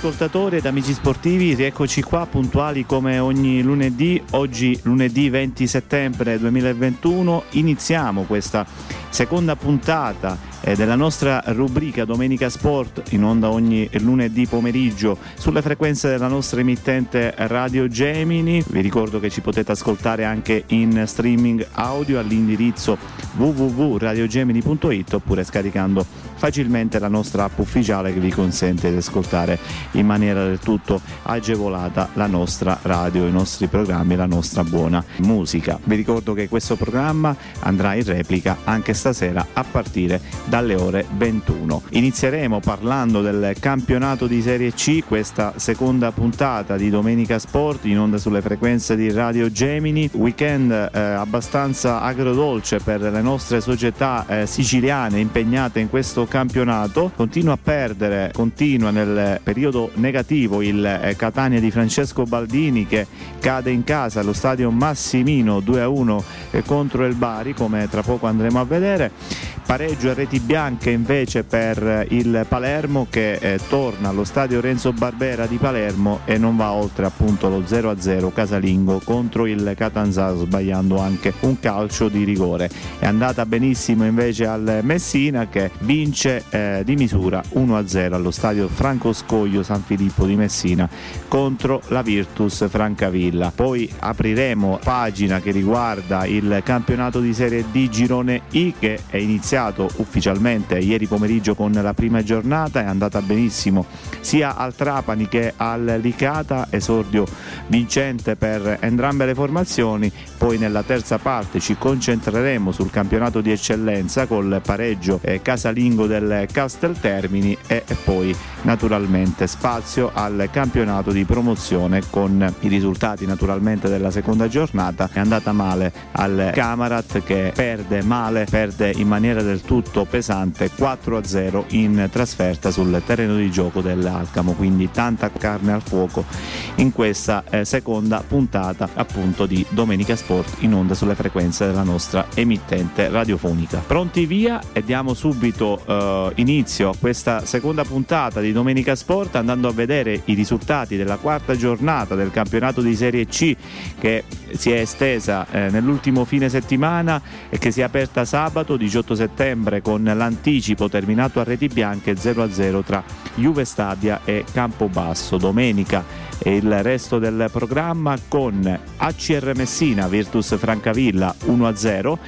ascoltatori ed amici sportivi, rieccoci qua puntuali come ogni lunedì. Oggi lunedì 20 settembre 2021 iniziamo questa seconda puntata eh, della nostra rubrica Domenica Sport in onda ogni lunedì pomeriggio sulle frequenze della nostra emittente Radio Gemini. Vi ricordo che ci potete ascoltare anche in streaming audio all'indirizzo www.radiogemini.it oppure scaricando facilmente la nostra app ufficiale che vi consente di ascoltare in maniera del tutto agevolata la nostra radio, i nostri programmi, la nostra buona musica. Vi ricordo che questo programma andrà in replica anche stasera a partire dalle ore 21. Inizieremo parlando del campionato di Serie C, questa seconda puntata di Domenica Sport in onda sulle frequenze di Radio Gemini, weekend eh, abbastanza agrodolce per le nostre società eh, siciliane impegnate in questo campionato. Continua a perdere, continua nel periodo negativo il eh, Catania di Francesco Baldini che cade in casa allo stadio Massimino 2-1 eh, contro il Bari come tra poco andremo a vedere pareggio a reti bianche invece per il Palermo che eh, torna allo stadio Renzo Barbera di Palermo e non va oltre appunto lo 0-0 casalingo contro il Catanzaro sbagliando anche un calcio di rigore. È andata benissimo invece al Messina che vince eh, di misura 1-0 allo stadio Franco Scoglio San Filippo di Messina contro la Virtus Francavilla. Poi apriremo pagina che riguarda il campionato di Serie D Girone I che è iniziato ufficialmente ieri pomeriggio con la prima giornata, è andata benissimo sia al Trapani che al Licata, esordio vincente per entrambe le formazioni, poi nella terza parte ci concentreremo sul campionato di eccellenza col pareggio eh, casalingo del Castel Termini e poi naturalmente spazio al campionato di promozione con i risultati naturalmente della seconda giornata. È andata male al Camarat che perde male perde in maniera del tutto pesante 4-0 in trasferta sul terreno di gioco dell'Alcamo. Quindi tanta carne al fuoco in questa eh, seconda puntata appunto di Domenica Sport in onda sulle frequenze della nostra emittente radiofonica. Pronti via? E diamo subito eh, inizio a questa seconda puntata di Domenica Sport andando a vedere i risultati della quarta giornata del campionato di Serie C che si è estesa eh, nell'ultimo fine settimana e che si è aperta sabato 18 settembre con l'anticipo terminato a reti bianche 0-0 tra Juve Stadia e Campobasso. Domenica e il resto del programma con ACR Messina Virtus Francavilla 1-0,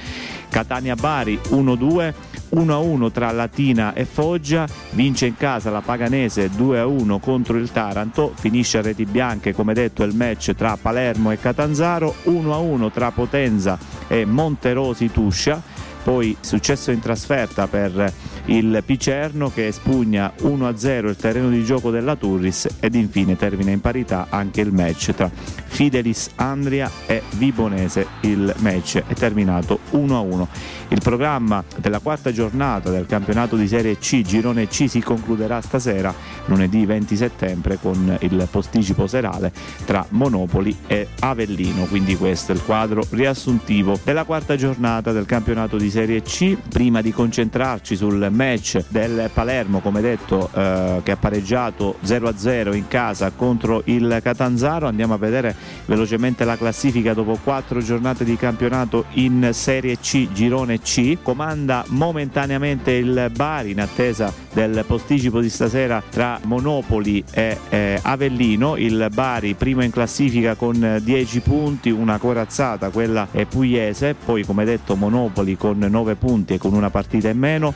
Catania Bari 1-2 1-1 tra Latina e Foggia, vince in casa la Paganese 2-1 contro il Taranto, finisce a reti bianche come detto il match tra Palermo e Catanzaro, 1-1 tra Potenza e Monterosi Tuscia, poi successo in trasferta per il Picerno che espugna 1-0 il terreno di gioco della Turris ed infine termina in parità anche il match tra Fidelis Andria e Vibonese. Il match è terminato 1-1. Il programma della quarta giornata del campionato di Serie C Girone C si concluderà stasera, lunedì 20 settembre, con il posticipo serale tra Monopoli e Avellino. Quindi questo è il quadro riassuntivo della quarta giornata del campionato di Serie C. Prima di concentrarci sul match del Palermo, come detto, eh, che ha pareggiato 0-0 in casa contro il Catanzaro, andiamo a vedere velocemente la classifica dopo quattro giornate di campionato in Serie C, Girone C. Comanda momentaneamente il Bari in attesa del posticipo di stasera tra Monopoli e eh, Avellino. Il Bari primo in classifica con 10 punti, una corazzata, quella è pugliese, poi come detto Monopoli con 9 punti e con una partita in meno.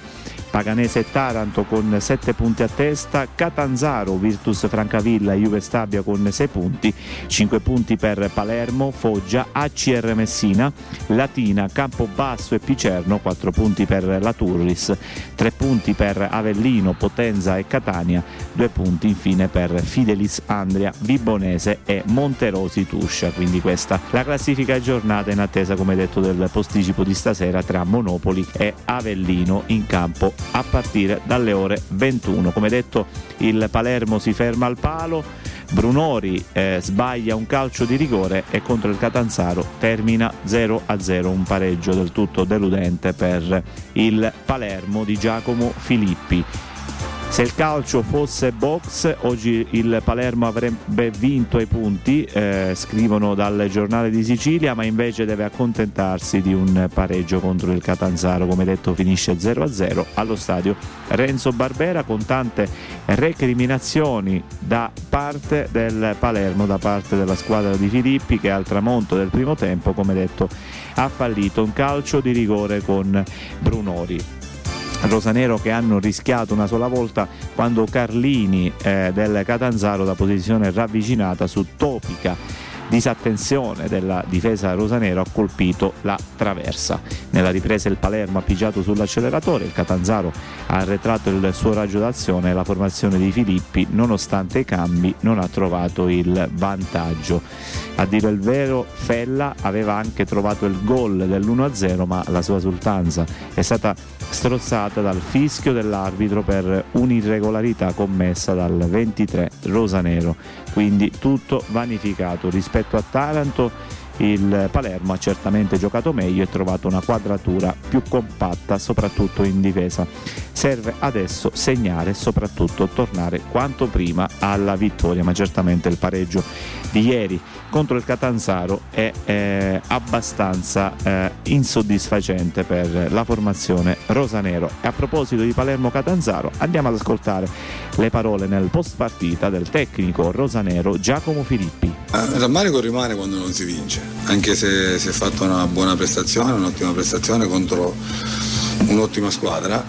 Paganese e Taranto con 7 punti a testa, Catanzaro, Virtus Francavilla e Juve Stabia con 6 punti, 5 punti per Palermo, Foggia, ACR Messina, Latina, Campobasso e Picerno, 4 punti per la Turris, 3 punti per Avellino, Potenza e Catania, 2 punti infine per Fidelis Andria, Vibonese e Monterosi Tuscia, quindi questa la classifica aggiornata in attesa come detto del posticipo di stasera tra Monopoli e Avellino in campo a partire dalle ore 21. Come detto il Palermo si ferma al palo Brunori eh, sbaglia un calcio di rigore e contro il Catanzaro termina 0-0, un pareggio del tutto deludente per il Palermo di Giacomo Filippi. Se il calcio fosse box, oggi il Palermo avrebbe vinto i punti, eh, scrivono dal giornale di Sicilia, ma invece deve accontentarsi di un pareggio contro il Catanzaro, come detto finisce 0-0 allo stadio. Renzo Barbera con tante recriminazioni da parte del Palermo, da parte della squadra di Filippi che al tramonto del primo tempo, come detto, ha fallito. Un calcio di rigore con Brunori. Rosanero che hanno rischiato una sola volta quando Carlini eh, del Catanzaro da posizione ravvicinata su Topica disattenzione della difesa rosanero ha colpito la traversa. Nella ripresa il Palermo ha pigiato sull'acceleratore, il Catanzaro ha arretrato il suo raggio d'azione e la formazione di Filippi, nonostante i cambi, non ha trovato il vantaggio. A dire il vero, Fella aveva anche trovato il gol dell'1-0, ma la sua esultanza è stata strozzata dal fischio dell'arbitro per un'irregolarità commessa dal 23 rosanero. Quindi tutto vanificato rispetto a Taranto il Palermo ha certamente giocato meglio e trovato una quadratura più compatta, soprattutto in difesa. Serve adesso segnare e soprattutto tornare quanto prima alla vittoria, ma certamente il pareggio di ieri contro il Catanzaro è eh, abbastanza eh, insoddisfacente per la formazione rosanero. E a proposito di Palermo-Catanzaro, andiamo ad ascoltare le parole nel post partita del tecnico rosanero Giacomo Filippi. Eh, il rammarico rimane quando non si vince, anche se si è fatta una buona prestazione, un'ottima prestazione contro un'ottima squadra,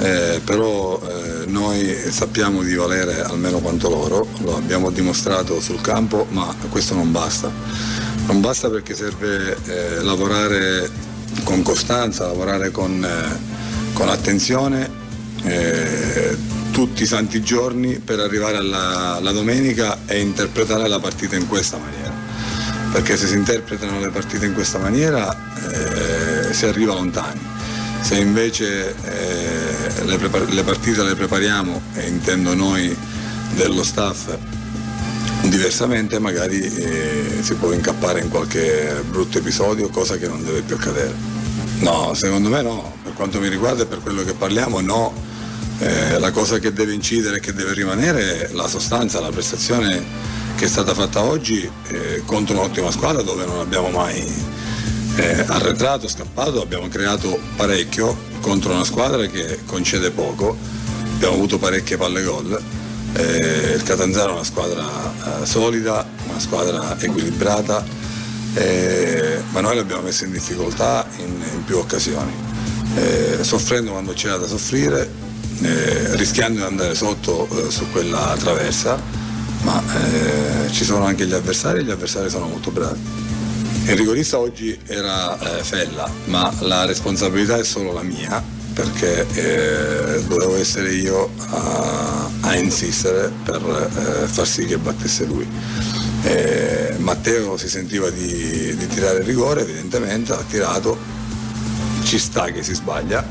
eh, però eh, noi sappiamo di valere almeno quanto loro, lo abbiamo dimostrato sul campo, ma questo non basta. Non basta perché serve eh, lavorare con costanza, lavorare con, eh, con attenzione eh, tutti i santi giorni per arrivare alla, alla domenica e interpretare la partita in questa maniera. Perché se si interpretano le partite in questa maniera eh, si arriva lontani. Se invece eh, le, prepar- le, partite le prepariamo, e intendo noi dello staff, diversamente magari eh, si può incappare in qualche brutto episodio, cosa che non deve più accadere. No, secondo me no, per quanto mi riguarda e per quello che parliamo no eh, la cosa che deve incidere e che deve rimanere è la sostanza, la prestazione che è stata fatta oggi eh, contro un'ottima squadra dove non abbiamo mai eh, arretrato, scappato, abbiamo creato parecchio contro una squadra che concede poco, abbiamo avuto parecchie palle gol. Eh, il Catanzaro è una squadra eh, solida, una squadra equilibrata, eh, ma noi l'abbiamo messa in difficoltà in, in più occasioni, soffrendo quando c'era da soffrire, eh, rischiando di andare sotto eh, su quella traversa, ma eh, ci sono anche gli avversari e gli avversari sono molto bravi. Il rigorista oggi era eh, Fella, ma la responsabilità è solo la mia perché eh, dovevo essere io a, a insistere per eh, far sì che battesse lui. Matteo si sentiva di, di tirare il rigore, evidentemente ha tirato, ci sta che si sbaglia,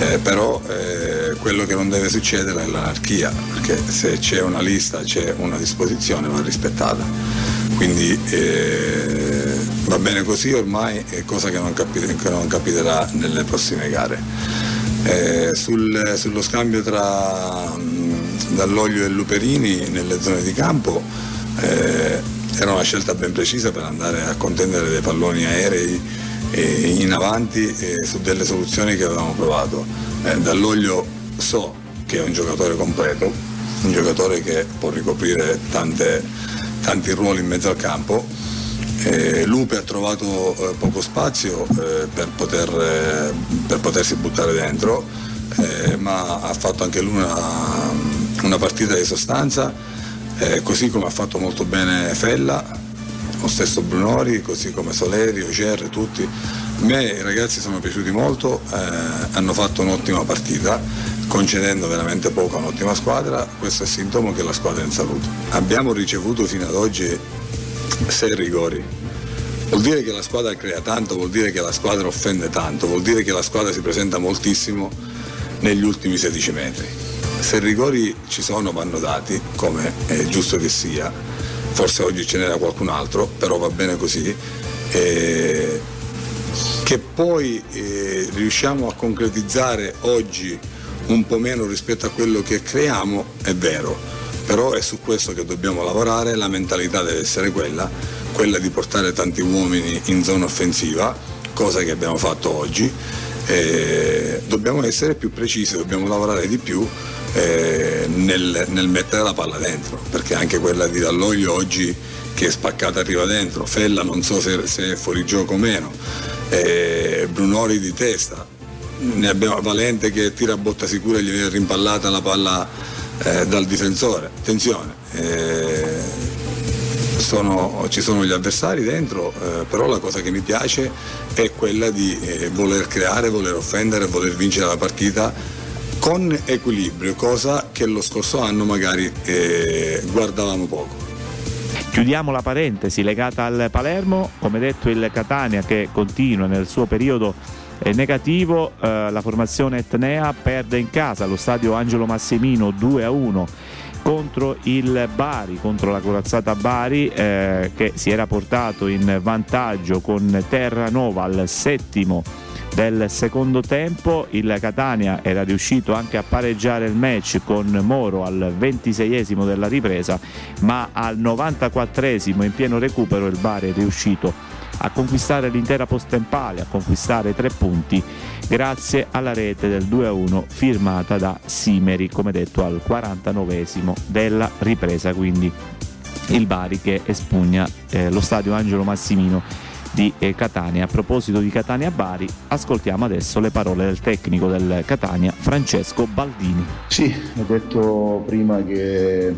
eh, però eh, quello che non deve succedere è l'anarchia, perché se c'è una lista, c'è una disposizione, va rispettata. Quindi eh, va bene così ormai, è cosa che non, capi- che non capiterà nelle prossime gare. Eh, sul, sullo scambio tra mh, Dall'Olio e Luperini nelle zone di campo eh, era una scelta ben precisa per andare a contendere dei palloni aerei in avanti su delle soluzioni che avevamo provato. Eh, dall'olio so che è un giocatore completo, un giocatore che può ricoprire tante, tanti ruoli in mezzo al campo. Eh, Lupe ha trovato eh, poco spazio eh, per, poter, eh, per, potersi buttare dentro, eh, ma ha fatto anche lui una, una partita di sostanza, così come ha fatto molto bene Fella, lo stesso Brunori, così come Soleri, Ocer, tutti. A me i ragazzi sono piaciuti molto, eh, hanno fatto un'ottima partita, concedendo veramente poco a un'ottima squadra, questo è sintomo che la squadra è in salute. Abbiamo ricevuto fino ad oggi sei rigori. Vuol dire che la squadra crea tanto, vuol dire che la squadra offende tanto, vuol dire che la squadra si presenta moltissimo negli ultimi 16 metri. se rigori ci sono vanno dati, come è giusto che sia, forse oggi ce n'era qualcun altro, però va bene così, eh, che poi eh, riusciamo a concretizzare oggi un po' meno rispetto a quello che creiamo, è vero, però è su questo che dobbiamo lavorare, la mentalità deve essere quella, quella di portare tanti uomini in zona offensiva, cosa che abbiamo fatto oggi. Eh, dobbiamo essere più precisi, dobbiamo lavorare di più eh, nel, nel, mettere la palla dentro, perché anche quella di Dall'Oglio oggi che è spaccata arriva dentro, Fella non so se, se è fuori gioco o meno, eh, Brunori di testa, ne abbiamo Valente che tira a botta sicura e gli viene rimpallata la palla eh, dal difensore. Attenzione, eh, sono, ci sono gli avversari dentro, eh, però la cosa che mi piace è quella di eh, voler creare, voler offendere, voler vincere la partita con equilibrio, cosa che lo scorso anno magari eh, guardavamo poco. Chiudiamo la parentesi legata al Palermo, come detto il Catania che continua nel suo periodo negativo, eh, la formazione Etnea perde in casa allo stadio Angelo Massimino 2 a 1 contro il Bari, contro la corazzata Bari eh, che si era portato in vantaggio con Terranova al settimo del secondo tempo il Catania era riuscito anche a pareggiare il match con Moro al 26esimo della ripresa ma al 94esimo in pieno recupero il Bari è riuscito a conquistare l'intera postempale, a conquistare tre punti grazie alla rete del 2-1 firmata da Simeri, come detto al 49esimo della ripresa, quindi il Bari che espugna eh, lo stadio Angelo Massimino di eh, Catania. A proposito di Catania-Bari, ascoltiamo adesso le parole del tecnico del Catania, Francesco Baldini. Sì, ho detto prima che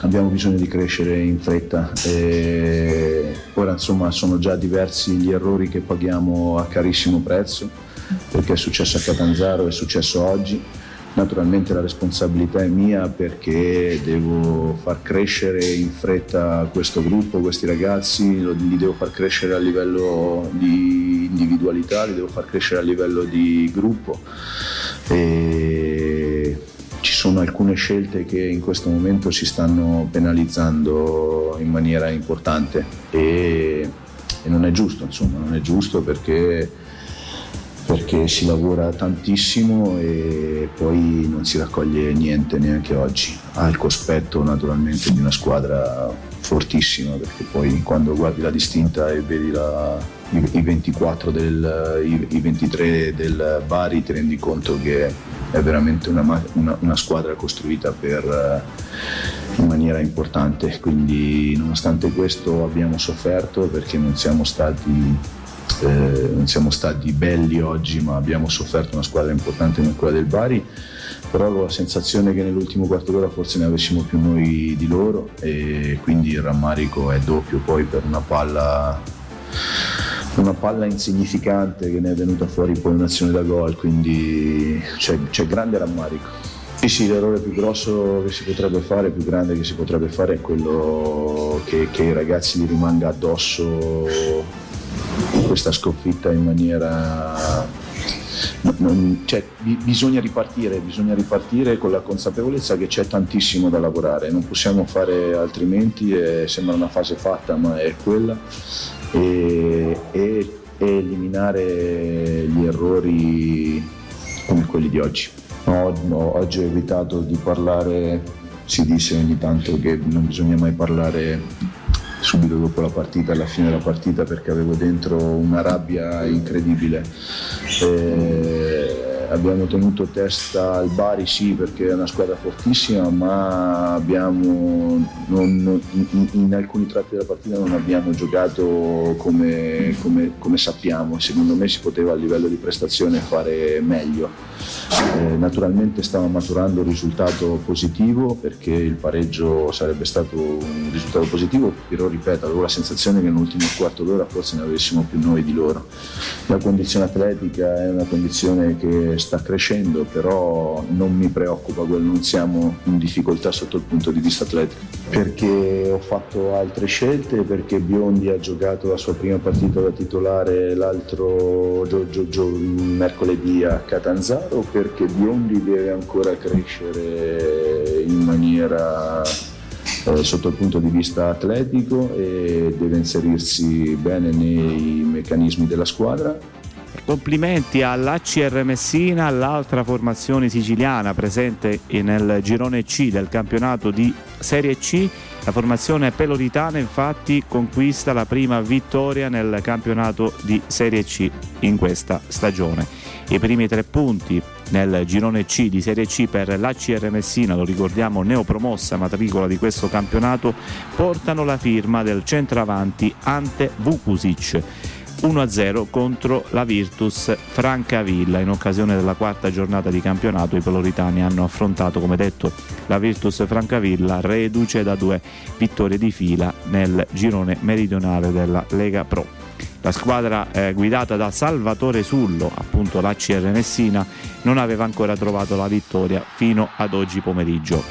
abbiamo bisogno di crescere in fretta. E ora insomma sono già diversi gli errori che paghiamo a carissimo prezzo, perché è successo a Catanzaro, è successo oggi. Naturalmente la responsabilità è mia perché devo far crescere in fretta questo gruppo, questi ragazzi, li devo far crescere a livello di individualità, li devo far crescere a livello di gruppo. E ci sono alcune scelte che in questo momento si stanno penalizzando in maniera importante e, e non è giusto, insomma, non è giusto perché, perché si lavora tantissimo e poi non si raccoglie niente neanche oggi. Ha il cospetto naturalmente di una squadra fortissima perché poi quando guardi la distinta e vedi la, i, i, 24 del, i, i 23 del Bari ti rendi conto che è veramente una, una, una squadra costruita per, eh, in maniera importante, quindi nonostante questo abbiamo sofferto perché non siamo stati eh, non siamo stati belli oggi ma abbiamo sofferto una squadra importante come quella del Bari però avevo la sensazione che nell'ultimo quarto d'ora forse ne avessimo più noi di loro e quindi il rammarico è doppio poi per una palla una palla insignificante che ne è venuta fuori poi un'azione da gol, quindi c'è, c'è grande rammarico. Sì, sì, l'errore più grosso che si potrebbe fare, più grande che si potrebbe fare è quello che, che i ragazzi gli rimanga addosso questa sconfitta in maniera non, cioè, bisogna ripartire, bisogna ripartire con la consapevolezza che c'è tantissimo da lavorare, non possiamo fare altrimenti, eh, sembra una fase fatta ma è quella e, e, e eliminare gli errori come quelli di oggi. No, no, oggi ho evitato di parlare, si dice ogni tanto che non bisogna mai parlare subito dopo la partita, alla fine della partita, perché avevo dentro una rabbia incredibile. E abbiamo tenuto testa al Bari sì perché è una squadra fortissima ma abbiamo non, in, in, alcuni tratti della partita non abbiamo giocato come, come, come, sappiamo. Secondo me si poteva a livello di prestazione fare meglio. Eh, naturalmente stava maturando un risultato positivo perché il pareggio sarebbe stato un risultato positivo però ripeto avevo la sensazione che nell'ultimo quarto d'ora forse ne avessimo più noi di loro. La condizione atletica è una condizione che sta crescendo, però non mi preoccupa quel non siamo in difficoltà sotto il punto di vista atletico. Perché ho fatto altre scelte, perché Biondi ha giocato la sua prima partita da titolare l'altro gio, gio, gio, mercoledì a Catanzaro, perché Biondi deve ancora crescere in maniera eh, sotto il punto di vista atletico e deve inserirsi bene nei meccanismi della squadra. Complimenti all'ACR Messina, l'altra formazione siciliana presente nel girone C del campionato di Serie C. La formazione peloritana infatti conquista la prima vittoria nel campionato di Serie C in questa stagione. I primi tre punti nel girone C di Serie C per l'ACR Messina, lo ricordiamo neopromossa matricola di questo campionato, portano la firma del centravanti Ante Vukusic. 1-0 contro la Virtus Francavilla. In occasione della quarta giornata di campionato i peloritani hanno affrontato, come detto, la Virtus Francavilla reduce da due vittorie di fila nel girone meridionale della Lega Pro. La squadra eh, guidata da Salvatore Sullo, appunto l'ACR Messina, non aveva ancora trovato la vittoria fino ad oggi pomeriggio.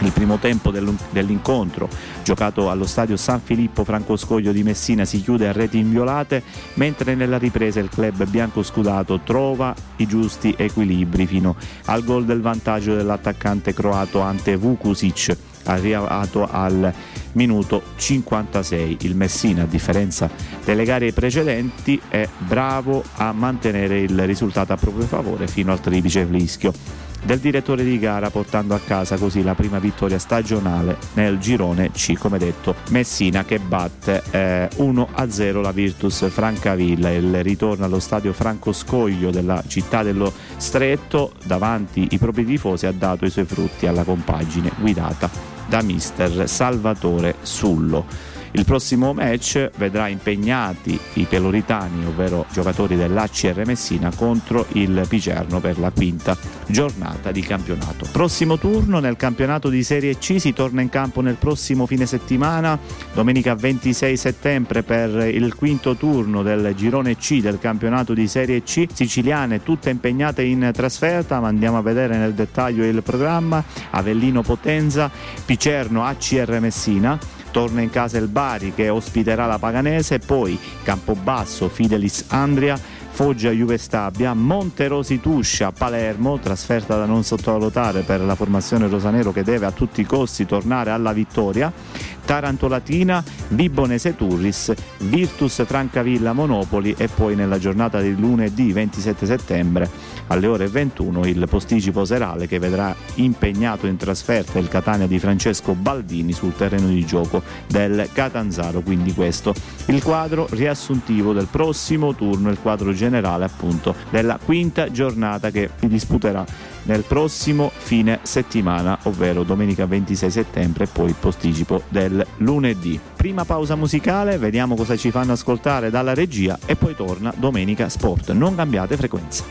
Il primo tempo dell'incontro, giocato allo stadio San Filippo Francoscoglio di Messina, si chiude a reti inviolate, mentre nella ripresa il club biancoscudato trova i giusti equilibri fino al gol del vantaggio dell'attaccante croato Ante Vukusic arrivato al minuto 56. Il Messina, a differenza delle gare precedenti, è bravo a mantenere il risultato a proprio favore fino al triplice flischio del direttore di gara portando a casa così la prima vittoria stagionale nel girone C come detto Messina che batte eh, 1-0 la Virtus Francavilla il ritorno allo stadio Franco Scoglio della città dello Stretto davanti i propri tifosi ha dato i suoi frutti alla compagine guidata da mister Salvatore Sullo. Il prossimo match vedrà impegnati i peloritani, ovvero giocatori dell'ACR Messina, contro il Picerno per la quinta giornata di campionato. Prossimo turno nel campionato di Serie C si torna in campo nel prossimo fine settimana, domenica 26 settembre per il quinto turno del girone C del campionato di Serie C. Siciliane tutte impegnate in trasferta, ma andiamo a vedere nel dettaglio il programma. Avellino Potenza, Picerno ACR Messina torna in casa il Bari che ospiterà la Paganese, poi Campobasso, Fidelis Andria, Foggia Juve Stabia, Monterosi Tuscia Palermo, trasferta da non sottovalutare per la formazione rosanero che deve a tutti i costi tornare alla vittoria, Taranto Latina, Bibonese Turris, Virtus Francavilla Monopoli e poi nella giornata di lunedì 27 settembre alle ore 21 il posticipo serale che vedrà impegnato in trasferta il Catania di Francesco Baldini sul terreno di gioco del Catanzaro, quindi questo il quadro riassuntivo del prossimo turno, il quadro generale appunto della quinta giornata che si disputerà nel prossimo fine settimana, ovvero domenica 26 settembre e poi il posticipo del lunedì. Prima pausa musicale, vediamo cosa ci fanno ascoltare dalla regia e poi torna Domenica Sport. Non cambiate frequenza.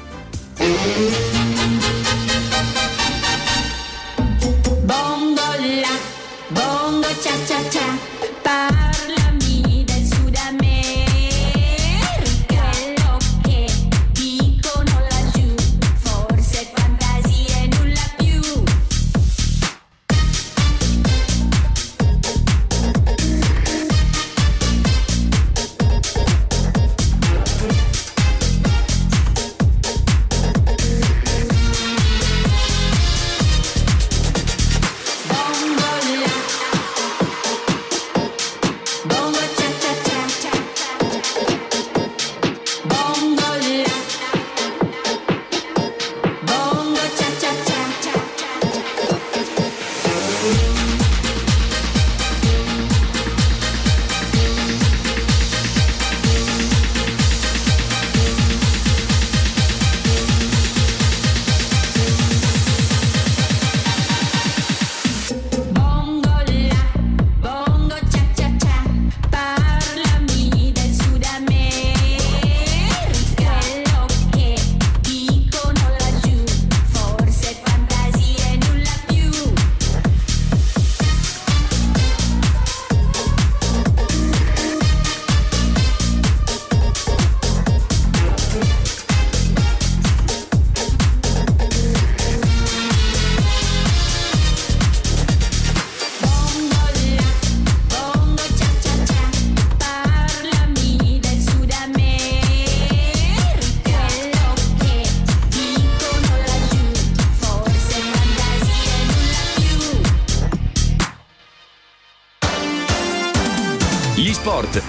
Bongo bongo cha cha cha. Sport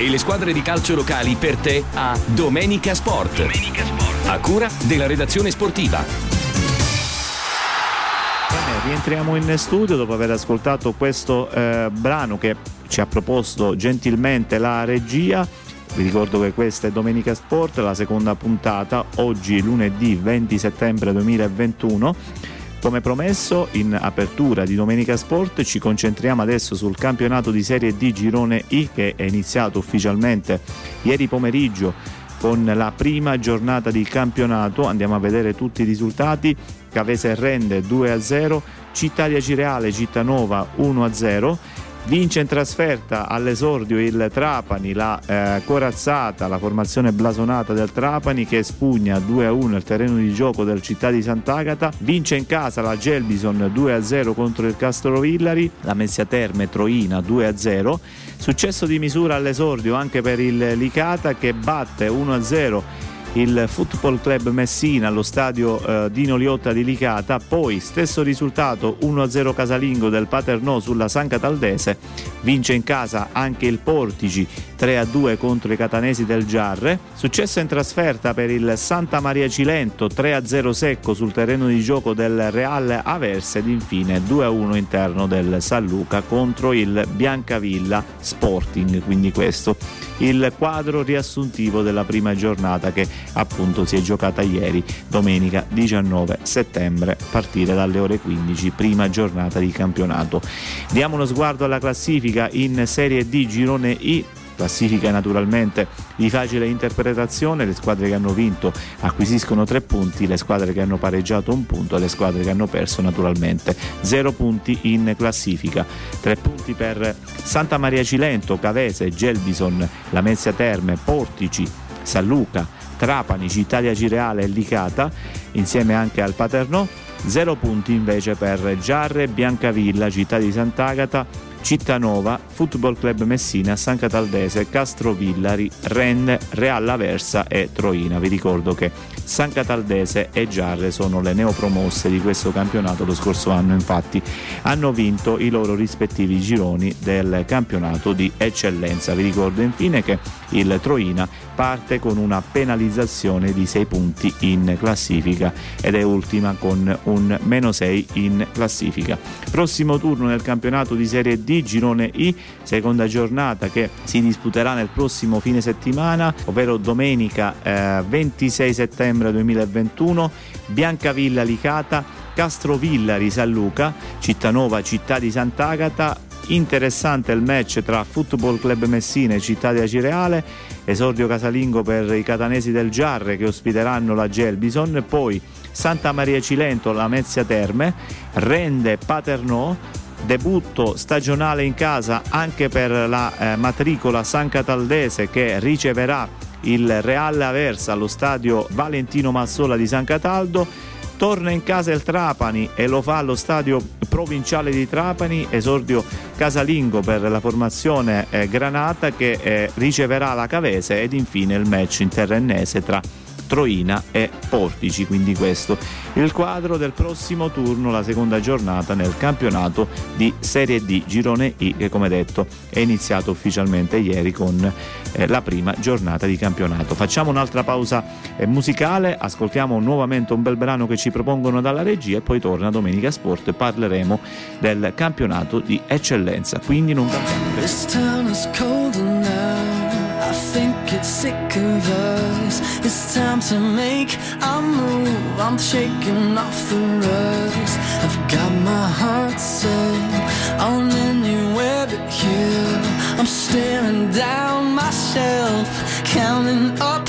e le squadre di calcio locali per te a Domenica Sport. Domenica Sport. A cura della redazione sportiva. Bene, rientriamo in studio dopo aver ascoltato questo eh, brano che ci ha proposto gentilmente la regia. Vi ricordo che questa è Domenica Sport, la seconda puntata, oggi lunedì 20 settembre 2021. Come promesso, in apertura di Domenica Sport ci concentriamo adesso sul campionato di Serie D Girone I che è iniziato ufficialmente ieri pomeriggio con la prima giornata di campionato. Andiamo a vedere tutti i risultati. Cavese rende 2-0, Cittadia Cireale Cittanova 1-0 Vince in trasferta all'esordio il Trapani, la eh, corazzata, la formazione blasonata del Trapani che spugna 2-1 il terreno di gioco del Città di Sant'Agata. Vince in casa la Gelbison 2-0 contro il Castrovillari, la Messia Terme Troina 2-0. Successo di misura all'esordio anche per il Licata che batte 1-0 il Football Club Messina allo stadio eh, Dino Liotta di Licata, poi stesso risultato 1-0 casalingo del Paternò sulla San Cataldese, vince in casa anche il Portici 3-2 contro i catanesi del Giarre, successo in trasferta per il Santa Maria Cilento 3-0 secco sul terreno di gioco del Real Averse ed infine 2-1 interno del San Luca contro il Biancavilla Sporting, quindi questo il quadro riassuntivo della prima giornata che appunto si è giocata ieri, domenica 19 settembre, a partire dalle ore 15, prima giornata di campionato. Diamo uno sguardo alla classifica in Serie D Girone I classifica naturalmente di facile interpretazione, le squadre che hanno vinto acquisiscono tre punti, le squadre che hanno pareggiato un punto e le squadre che hanno perso naturalmente zero punti in classifica. Tre punti per Santa Maria Cilento, Cavese, Gelbison, Lamezia Terme, Portici, San Luca, Trapani, Cittadia Cireale e Licata, insieme anche al Paternò. Zero punti invece per Giarre, Biancavilla, Città di Sant'Agata, Cittanova, Football Club Messina, San Cataldese, Castrovillari, Renne, Real Aversa e Troina. Vi ricordo che San Cataldese e Giarre sono le neopromosse di questo campionato. Lo scorso anno infatti hanno vinto i loro rispettivi gironi del campionato di eccellenza. Vi ricordo infine che il Troina parte con una penalizzazione di 6 punti in classifica ed è ultima con un meno 6 in classifica. Prossimo turno nel campionato di Serie D girone I, seconda giornata che si disputerà nel prossimo fine settimana, ovvero domenica eh, 26 settembre 2021, Biancavilla Licata, Castrovillari San Luca, Cittanova Città di Sant'Agata, interessante il match tra Football Club Messina e Città di Acireale, esordio casalingo per i catanesi del Giarre che ospiteranno la Gelbison, poi Santa Maria Cilento, la Mezzia Terme, Rende Paternò, debutto stagionale in casa anche per la eh, matricola San Cataldese che riceverà il Real Aversa allo stadio Valentino Massola di San Cataldo. Torna in casa il Trapani e lo fa allo stadio provinciale di Trapani, esordio casalingo per la formazione eh, Granata che eh, riceverà la Cavese ed infine il match interrennese tra Troina e Portici, quindi questo il quadro del prossimo turno, la seconda giornata nel campionato di Serie D Girone I che come detto è iniziato ufficialmente ieri con eh, la prima giornata di campionato. Facciamo un'altra pausa eh, musicale, ascoltiamo nuovamente un bel brano che ci propongono dalla regia e poi torna Domenica Sport e parleremo del campionato di eccellenza, quindi non cambiate. Think it's sick of us. It's time to make a move. I'm shaking off the rust. I've got my heart set on anywhere but here. I'm staring down myself, counting up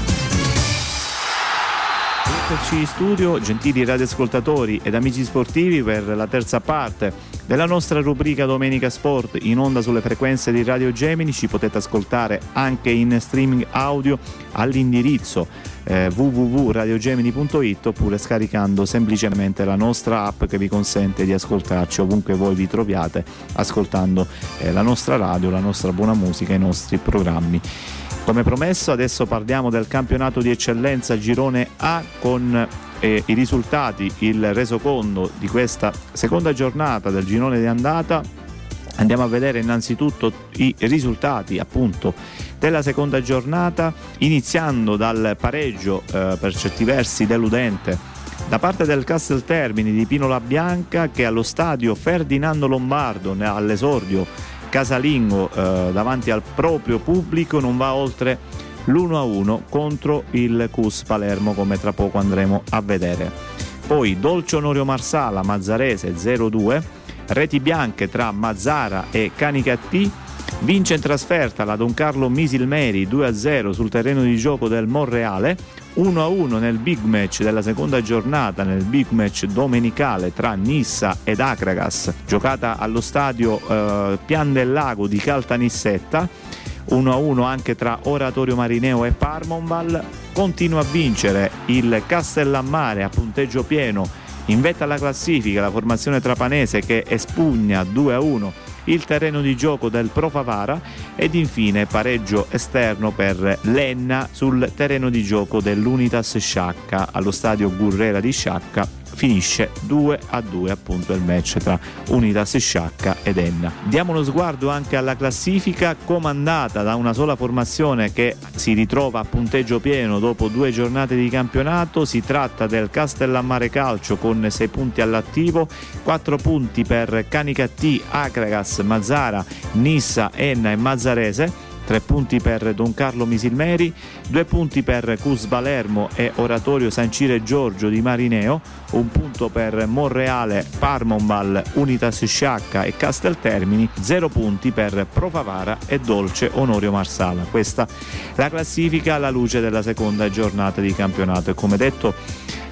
Eccoci in studio, gentili radioascoltatori ed amici sportivi per la terza parte della nostra rubrica Domenica Sport in onda sulle frequenze di Radio Gemini. Ci potete ascoltare anche in streaming audio all'indirizzo eh, www.radiogemini.it oppure scaricando semplicemente la nostra app che vi consente di ascoltarci ovunque voi vi troviate ascoltando eh, la nostra radio, la nostra buona musica, i nostri programmi. Come promesso adesso parliamo del campionato di eccellenza Girone A con eh, i risultati, il resoconto di questa seconda giornata del girone di andata. Andiamo a vedere innanzitutto i risultati appunto della seconda giornata, iniziando dal pareggio eh, per certi versi deludente da parte del Castel Termini di Pino La Bianca che allo stadio Ferdinando Lombardo all'esordio casalingo eh, davanti al proprio pubblico non va oltre l'1-1 contro il Cus Palermo come tra poco andremo a vedere. Poi Dolce Onorio Marsala, Mazzarese 0-2, reti bianche tra Mazzara e Canicattì, vince in trasferta la Don Carlo Misilmeri 2-0 sul terreno di gioco del Monreale, 1-1 nel big match della seconda giornata, nel big match domenicale tra Nissa ed Acragas, giocata allo stadio eh, Pian del Lago di Caltanissetta. 1-1 anche tra Oratorio Marineo e Parmonval. Continua a vincere il Castellammare a punteggio pieno in vetta alla classifica la formazione trapanese che espugna 2-1 il terreno di gioco del Pro Favara ed infine pareggio esterno per Lenna sul terreno di gioco dell'Unitas Sciacca allo stadio Gurrera di Sciacca finisce 2 a 2 appunto il match tra Unitas Sciacca ed Enna. Diamo uno sguardo anche alla classifica comandata da una sola formazione che si ritrova a punteggio pieno dopo due giornate di campionato, si tratta del Castellammare Calcio con 6 punti all'attivo, 4 punti per Canicattì, Acragas, Mazzara, Nissa, Enna e Mazzarese 3 punti per Don Carlo Misilmeri, 2 punti per Cus Balermo e Oratorio San Cire Giorgio di Marineo, un punto per Monreale, Parmonval, Unitas Sciacca e Casteltermini, 0 punti per Profavara e Dolce Onorio Marsala. Questa la classifica alla luce della seconda giornata di campionato. E come detto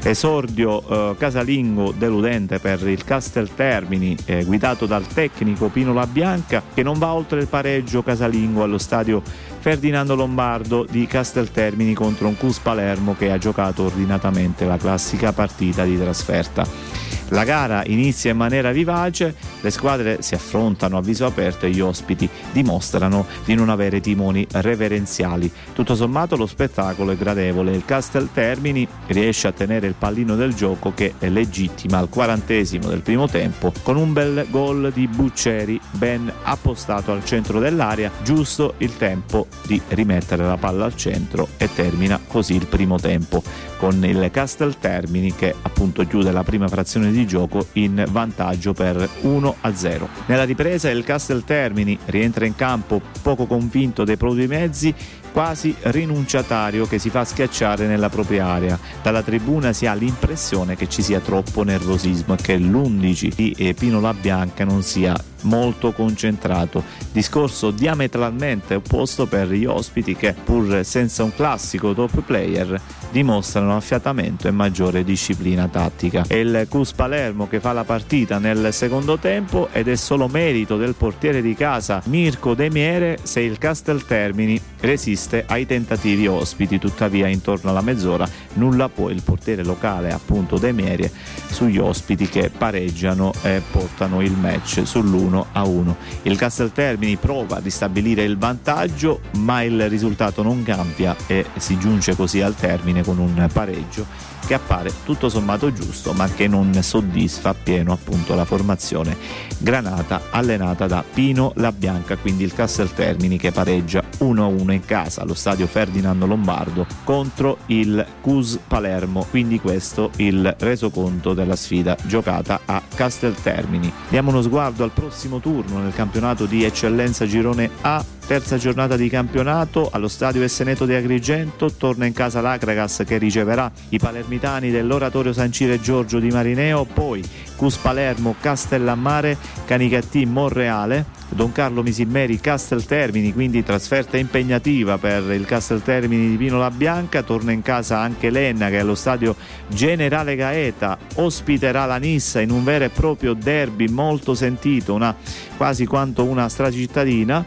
esordio eh, casalingo deludente per il Castel Termini eh, guidato dal tecnico Pino La Bianca che non va oltre il pareggio casalingo allo stadio Ferdinando Lombardo di Castel Termini contro un Cus Palermo che ha giocato ordinatamente la classica partita di trasferta. La gara inizia in maniera vivace, le squadre si affrontano a viso aperto e gli ospiti dimostrano di non avere timoni reverenziali. Tutto sommato lo spettacolo è gradevole, il Castel Termini riesce a tenere il pallino del gioco che è legittima al quarantesimo del primo tempo con un bel gol di Bucceri ben appostato al centro dell'area, giusto il tempo di rimettere la palla al centro e termina così il primo tempo con il Castel Termini che appunto chiude la prima frazione di gioco in vantaggio per 1 a 0. Nella ripresa il Castel Termini rientra in campo poco convinto dei propri mezzi quasi rinunciatario che si fa schiacciare nella propria area. Dalla tribuna si ha l'impressione che ci sia troppo nervosismo e che l'11 di Pino La Bianca non sia molto concentrato. Discorso diametralmente opposto per gli ospiti che, pur senza un classico top player, dimostrano affiatamento e maggiore disciplina tattica. È il Cus Palermo che fa la partita nel secondo tempo ed è solo merito del portiere di casa Mirko De Miere se il Castel Termini resiste ai tentativi ospiti. Tuttavia, intorno alla mezz'ora, nulla può il portiere locale, appunto De Miere, sugli ospiti che pareggiano e portano il match sull'1 a 1. Il Castel Termini prova a ristabilire il vantaggio, ma il risultato non cambia e si giunge così al termine con un pareggio che appare tutto sommato giusto ma che non soddisfa appieno appunto la formazione granata allenata da Pino La Bianca quindi il Castel Termini che pareggia 1-1 in casa allo stadio Ferdinando Lombardo contro il Cus Palermo. Quindi questo il resoconto della sfida giocata a Castel Termini diamo uno sguardo al prossimo turno nel campionato di eccellenza girone A terza giornata di campionato. Allo stadio Esseneto di Agrigento, torna in casa l'Acragas che riceverà i palermitani dell'Oratorio San Cire Giorgio di Marineo, poi Cus Palermo, Castellammare, Canicattì, Monreale, Don Carlo Misilmeri Casteltermini, quindi trasferta impegnativa per il Casteltermini di Pinola Bianca, torna in casa anche Lenna che allo stadio Generale Gaeta. Ospiterà la Nissa in un vero e proprio derby molto sentito, una, quasi quanto una stracittadina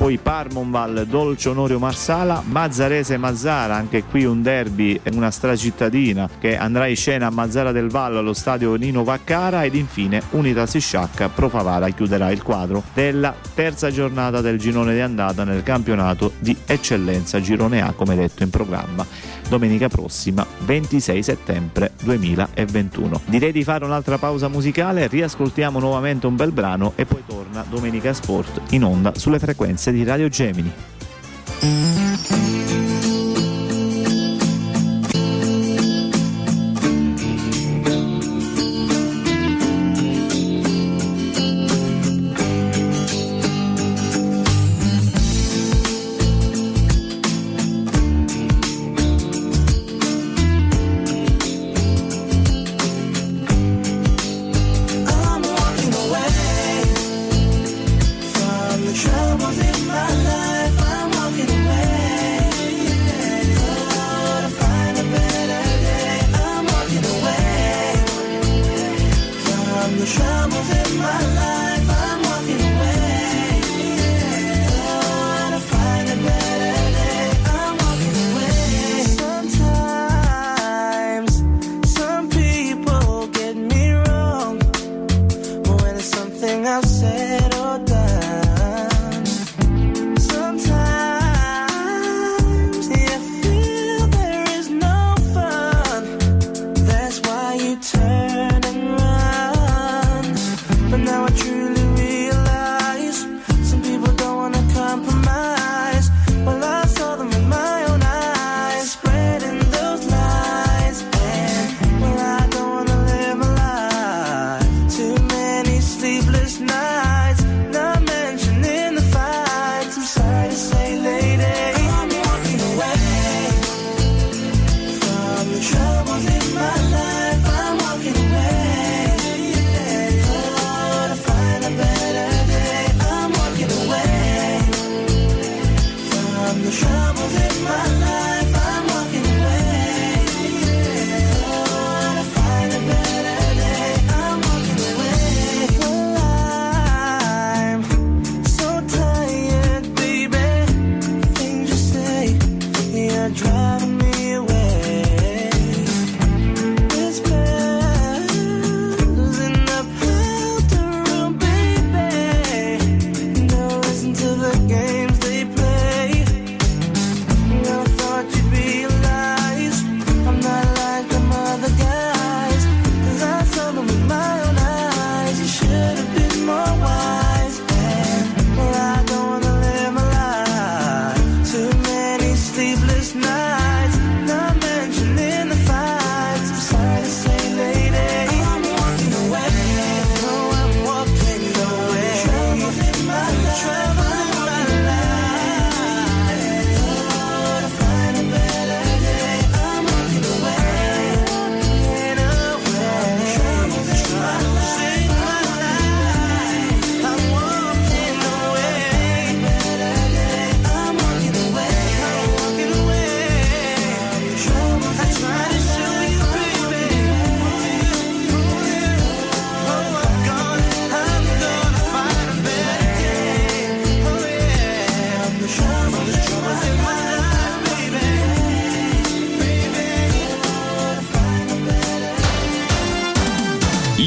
poi Parmonval, Dolce Onorio Marsala, Mazzarese Mazzara, anche qui un derby, una stracittadina che andrà in scena a Mazzara del Vallo allo stadio Nino Vaccara ed infine Unitas Sciacca Pro Favara chiuderà il quadro della terza giornata del girone di andata nel campionato di eccellenza Girone A come detto in programma domenica prossima 26 settembre 2021. Direi di fare un'altra pausa musicale, riascoltiamo nuovamente un bel brano e poi torna Domenica Sport in onda sulle frequenze di Radio Gemini.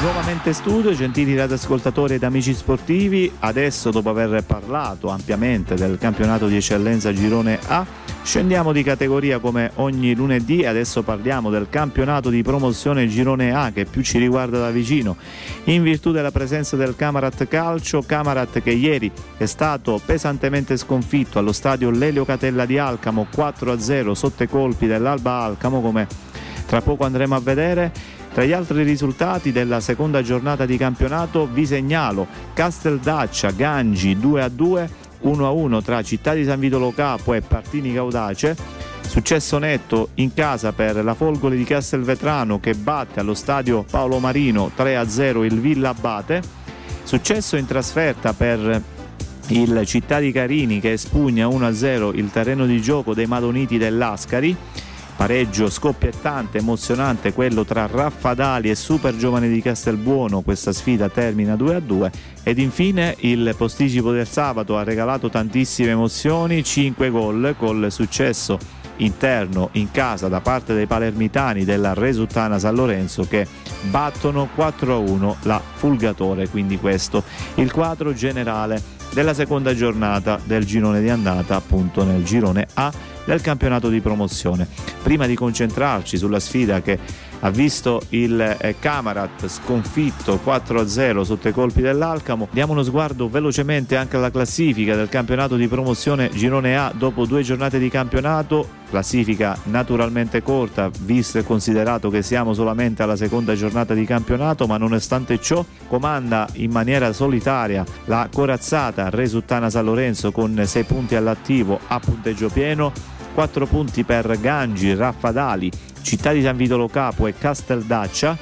Nuovamente studio, gentili radioascoltatori ed amici sportivi, adesso dopo aver parlato ampiamente del campionato di eccellenza Girone A, scendiamo di categoria come ogni lunedì. Adesso parliamo del campionato di promozione Girone A che più ci riguarda da vicino, in virtù della presenza del Camarat Calcio, Camarat che ieri è stato pesantemente sconfitto allo stadio Lelio Catella di Alcamo 4-0 sotto i colpi dell'Alba Alcamo come tra poco andremo a vedere. Tra gli altri risultati della seconda giornata di campionato vi segnalo Casteldaccia Gangi 2 a 2, 1 a 1 tra Città di San Vito Lo Capo e Partini Caudace. Successo netto in casa per la Folgore di Castelvetrano che batte allo stadio Paolo Marino 3 a 0 il Villa Abate. Successo in trasferta per il Città di Carini che espugna 1-0 il terreno di gioco dei Madoniti dell'Ascari. Pareggio scoppiettante, emozionante quello tra Raffadali e Super Giovane di Castelbuono, questa sfida termina 2-2 ed infine il posticipo del sabato ha regalato tantissime emozioni, 5 gol col successo interno in casa da parte dei palermitani della Resuttana San Lorenzo che battono 4-1 la Fulgatore, quindi questo il quadro generale della seconda giornata del girone di andata appunto nel girone A del campionato di promozione. Prima di concentrarci sulla sfida che ha visto il eh, Camarat sconfitto 4-0 sotto i colpi dell'Alcamo, diamo uno sguardo velocemente anche alla classifica del campionato di promozione girone A dopo due giornate di campionato, classifica naturalmente corta visto e considerato che siamo solamente alla seconda giornata di campionato, ma nonostante ciò comanda in maniera solitaria la corazzata Resuttana San Lorenzo con 6 punti all'attivo a punteggio pieno 4 punti per Gangi, Raffadali, Città di San Vito Lo Capo e Casteldaccia,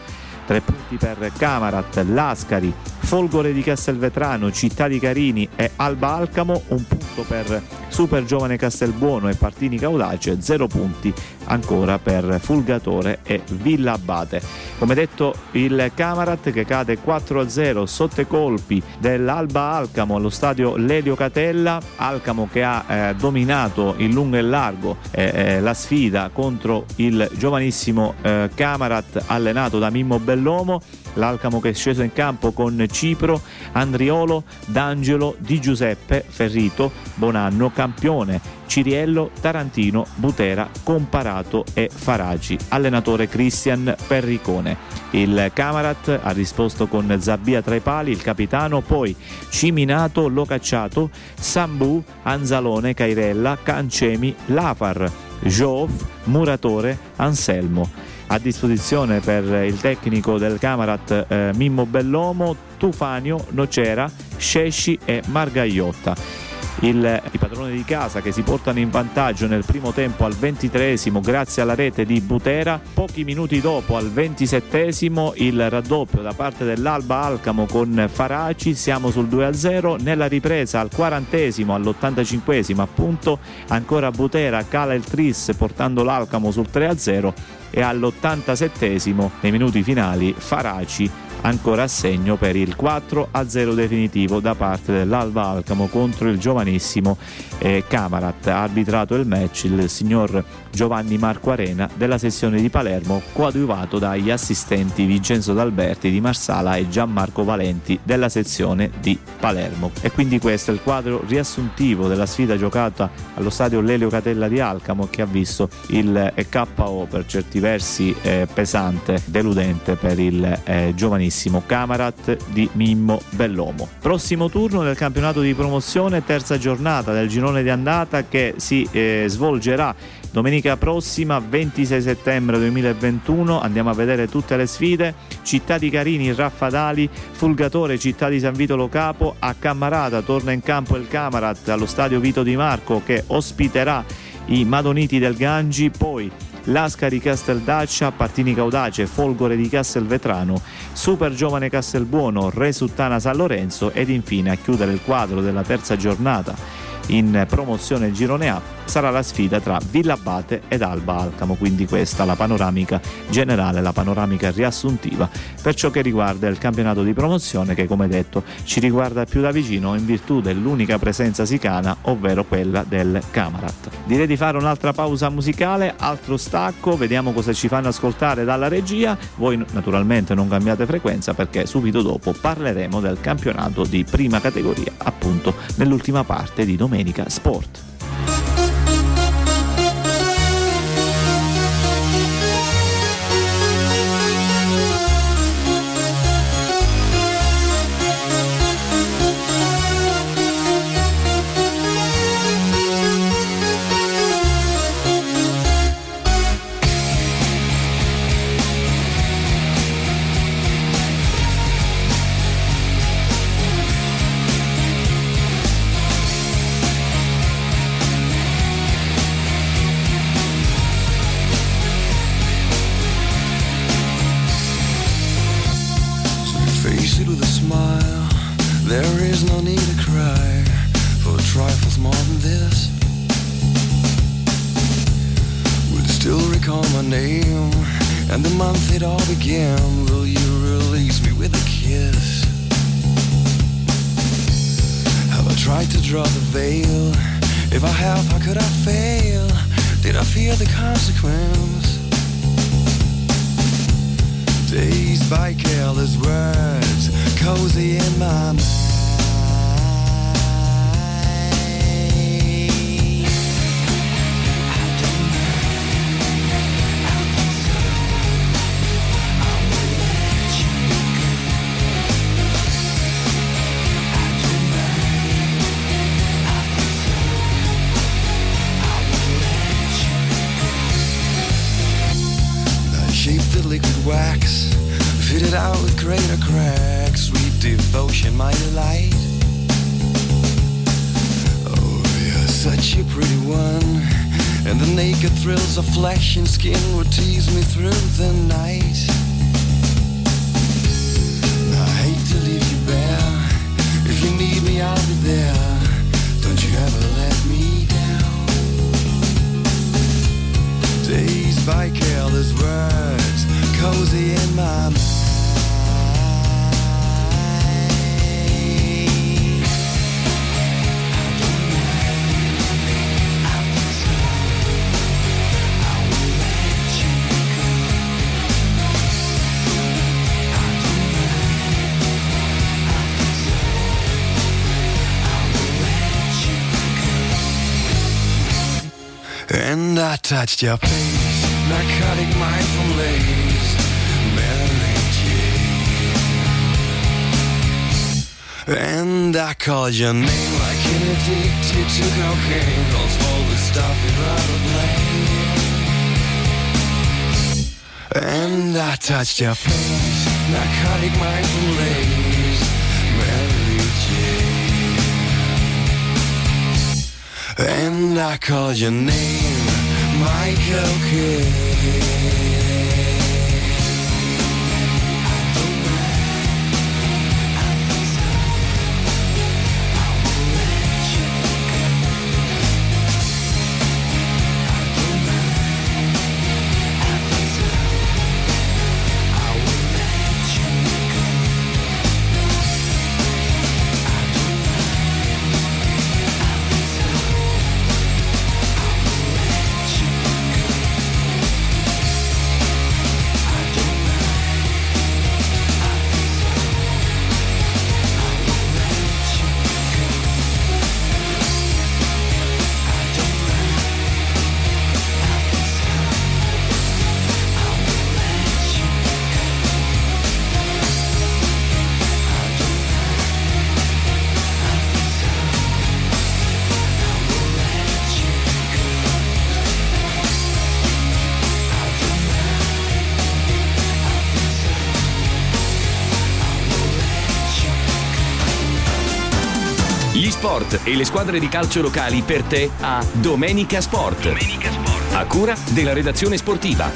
3 punti per Camarat, Lascari, Folgore di Castelvetrano, Città di Carini e Alba Alcamo, un punto per Super Giovane Castelbuono e Partini Caudace, 0 punti ancora per Fulgatore e Villa Abate. Come detto il Camarat che cade 4-0 sotto i colpi dell'Alba Alcamo allo stadio Lelio Catella, Alcamo che ha eh, dominato in lungo e largo eh, eh, la sfida contro il giovanissimo eh, Camarat allenato da Mimmo Bellomo l'Alcamo che è sceso in campo con Cipro, Andriolo, D'Angelo, Di Giuseppe, Ferrito, Bonanno, Campione, Ciriello, Tarantino, Butera, Comparato e Faraci. Allenatore Cristian Perricone. Il Camarat ha risposto con Zabbia tra i pali, il capitano, poi Ciminato, Locacciato, Sambu, Anzalone, Cairella, Cancemi, Lafar, Joff, Muratore, Anselmo a disposizione per il tecnico del Camarat eh, Mimmo Bellomo, Tufanio, Nocera, Scesci e Margagliotta. Il, I padroni di casa che si portano in vantaggio nel primo tempo al 23 grazie alla rete di Butera, pochi minuti dopo al 27 il raddoppio da parte dell'Alba Alcamo con Faraci, siamo sul 2-0, nella ripresa al 40 all'85 appunto ancora Butera cala il tris portando l'Alcamo sul 3-0 e all'87 nei minuti finali Faraci ancora a segno per il 4-0 definitivo da parte dell'Alba Alcamo contro il giovanissimo eh, Camarat. Ha arbitrato il match il signor Giovanni Marco Arena della sezione di Palermo, coadiuvato dagli assistenti Vincenzo D'Alberti di Marsala e Gianmarco Valenti della sezione di Palermo. E quindi questo è il quadro riassuntivo della sfida giocata allo stadio Lelio Catella di Alcamo che ha visto il eh, KO per certi versi eh, pesante, deludente per il eh, giovanissimo Camarat di Mimmo Bellomo. Prossimo turno del campionato di promozione, terza giornata del girone di andata che si eh, svolgerà Domenica prossima, 26 settembre 2021, andiamo a vedere tutte le sfide. Città di Carini, Raffadali, Fulgatore, Città di San Vito Lo Capo, a Cammarata torna in campo il Camarat allo stadio Vito Di Marco che ospiterà i Madoniti del Gangi, poi Lascari Casteldaccia, Partini Caudace, Folgore di Castelvetrano, Super Giovane Castelbuono, Resuttana San Lorenzo ed infine a chiudere il quadro della terza giornata in promozione girone A sarà la sfida tra Villabate ed Alba Alcamo, quindi questa la panoramica generale, la panoramica riassuntiva. Per ciò che riguarda il campionato di promozione che come detto ci riguarda più da vicino in virtù dell'unica presenza sicana, ovvero quella del Camarat. Direi di fare un'altra pausa musicale, altro stacco, vediamo cosa ci fanno ascoltare dalla regia, voi naturalmente non cambiate frequenza perché subito dopo parleremo del campionato di prima categoria, appunto nell'ultima parte di Domenica Sport. I fear the consequence? Dazed by careless words, cozy in my mind. Greater cracks. Sweet devotion, my delight. Oh, you're such a pretty one, and the naked thrills of flesh and skin would tease me through the night. I hate to leave you bare. If you need me, I'll be there. Don't you ever let me down. Dazed by careless words, cozy in my mind. I touched your face, narcotic mindful lace, Mary Jane. And I called your name like an addicted to cocaine, calls all the stuff you'd rather play. And I touched your face, narcotic mindful lace, Mary Jane. And I called your name, Michael Kidd. Sport e le squadre di calcio locali per te a Domenica Sport. A cura della redazione sportiva.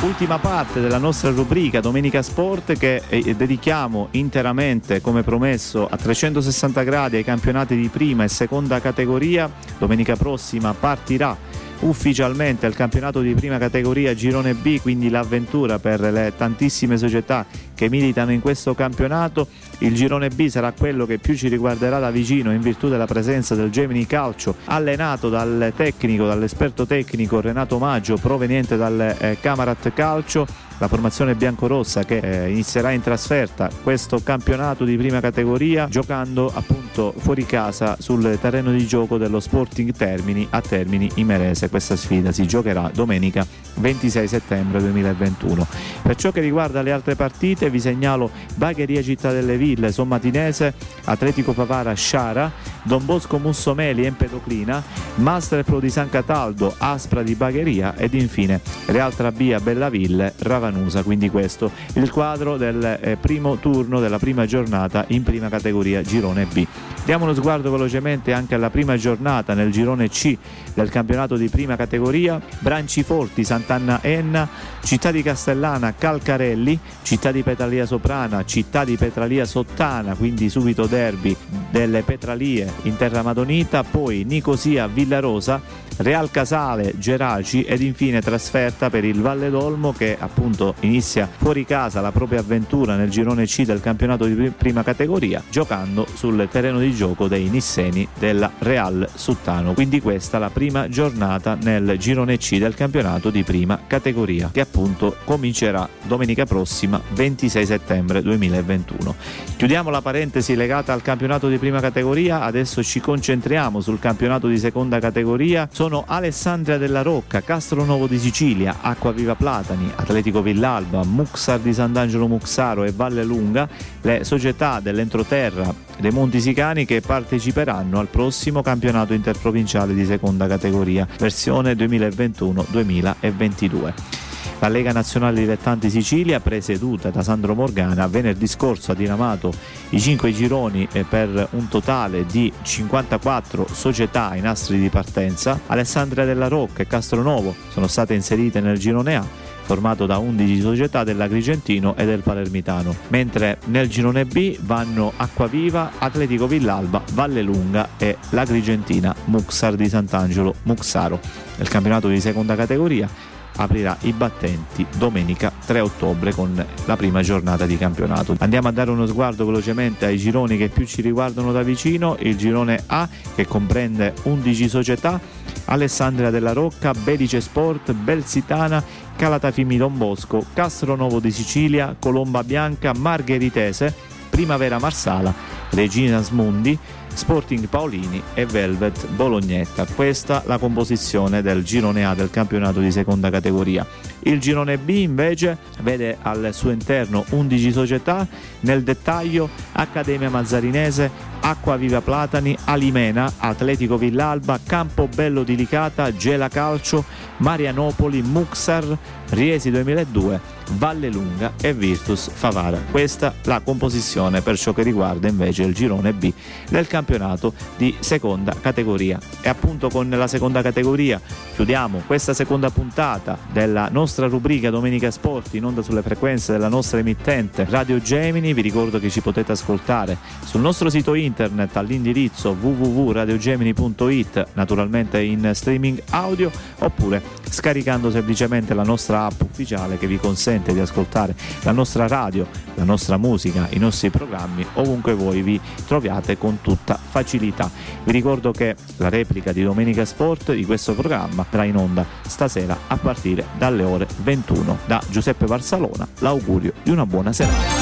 Ultima parte della nostra rubrica Domenica Sport che eh, dedichiamo interamente come promesso a 360 gradi ai campionati di prima e seconda categoria. Domenica prossima partirà ufficialmente il campionato di prima categoria Girone B, quindi l'avventura per le tantissime società che militano in questo campionato. Il Girone B sarà quello che più ci riguarderà da vicino in virtù della presenza del Gemini Calcio, allenato dal tecnico, dall'esperto tecnico Renato Maggio, proveniente dal eh, Camarat Calcio la formazione biancorossa che eh, inizierà in trasferta questo campionato di prima categoria giocando appunto fuori casa sul terreno di gioco dello Sporting Termini a Termini Imerese. Questa sfida si giocherà domenica 26 settembre 2021. Per ciò che riguarda le altre partite vi segnalo Bagheria Città delle Ville, Sommatinese, Atletico Favara Sciara, Don Bosco Mussomeli Empedoclina, Master Pro di San Cataldo, Aspra di Bagheria ed infine Real Trabia Bellaville, Ravanusa. Quindi questo il quadro del eh, primo turno della prima giornata in prima categoria Girone B. Diamo uno sguardo velocemente anche alla prima giornata nel girone C del campionato di prima categoria. Branciforti, Sant'Anna Enna, Città di Castellana, Calcarelli, Città di Petralia Soprana, Città di Petralia Sottana, quindi subito derby delle Petralie in terra madonita, poi Nicosia Villarosa, Real Casale, Geraci ed infine trasferta per il Valle d'Olmo che appunto inizia fuori casa la propria avventura nel girone C del campionato di prima categoria giocando sul terreno di gioco dei Nisseni della Real Suttano. Quindi questa la prima giornata nel girone C del campionato di prima categoria che appunto comincerà domenica prossima 26 settembre 2021. Chiudiamo la parentesi legata al campionato di prima categoria, adesso ci concentriamo sul campionato di seconda categoria. Sono Alessandria della Rocca, Castronovo di Sicilia, Acquaviva Platani, Atletico Villalba, Muxar di Sant'Angelo Muxaro e Valle Lunga, le società dell'entroterra dei Monti Sicani che parteciperanno al prossimo campionato interprovinciale di seconda categoria, versione 2021-2022. La Lega Nazionale Dilettanti Sicilia, presieduta da Sandro Morgana, venerdì scorso ha diramato i cinque gironi eh, per un totale di 54 società in astri di partenza. Alessandria della Rocca e Castronovo sono state inserite nel girone A formato da 11 società dell'Agrigentino e del Palermitano, mentre nel girone B vanno Acquaviva, Atletico Villalba, Valle Lunga e l'Agrigentina Muxar di Sant'Angelo Muxaro. Nel campionato di seconda categoria aprirà i battenti domenica 3 ottobre con la prima giornata di campionato. Andiamo a dare uno sguardo velocemente ai gironi che più ci riguardano da vicino, il girone A che comprende 11 società, Alessandria della Rocca, Belice Sport, Belsitana, Calatafimi Don Bosco, Castronovo di Sicilia, Colomba Bianca, Margheritese, Primavera Marsala, Regina Smundi, Sporting Paolini e Velvet Bolognetta. Questa la composizione del girone A del campionato di seconda categoria. Il girone B invece vede al suo interno 11 società, nel dettaglio Accademia Mazzarinese, Acqua Viva Platani, Alimena, Atletico Villalba, Campobello di Licata, Gela Calcio, Marianopoli, Muxar, Riesi 2002, Valle Lunga e Virtus Favara. Questa la composizione per ciò che riguarda invece il girone B del campionato di seconda categoria. E appunto con la seconda categoria chiudiamo questa seconda puntata della nostra rubrica Domenica Sport in onda sulle frequenze della nostra emittente Radio Gemini. Vi ricordo che ci potete ascoltare sul nostro sito internet all'indirizzo www.radiogemini.it, naturalmente in streaming audio, oppure scaricando semplicemente la nostra app ufficiale che vi consente di ascoltare la nostra radio, la nostra musica, i nostri programmi ovunque voi vi troviate con tutta facilità. Vi ricordo che la replica di Domenica Sport di questo programma andrà in onda stasera a partire dalle ore 21. Da Giuseppe Barsalona l'augurio di una buona serata.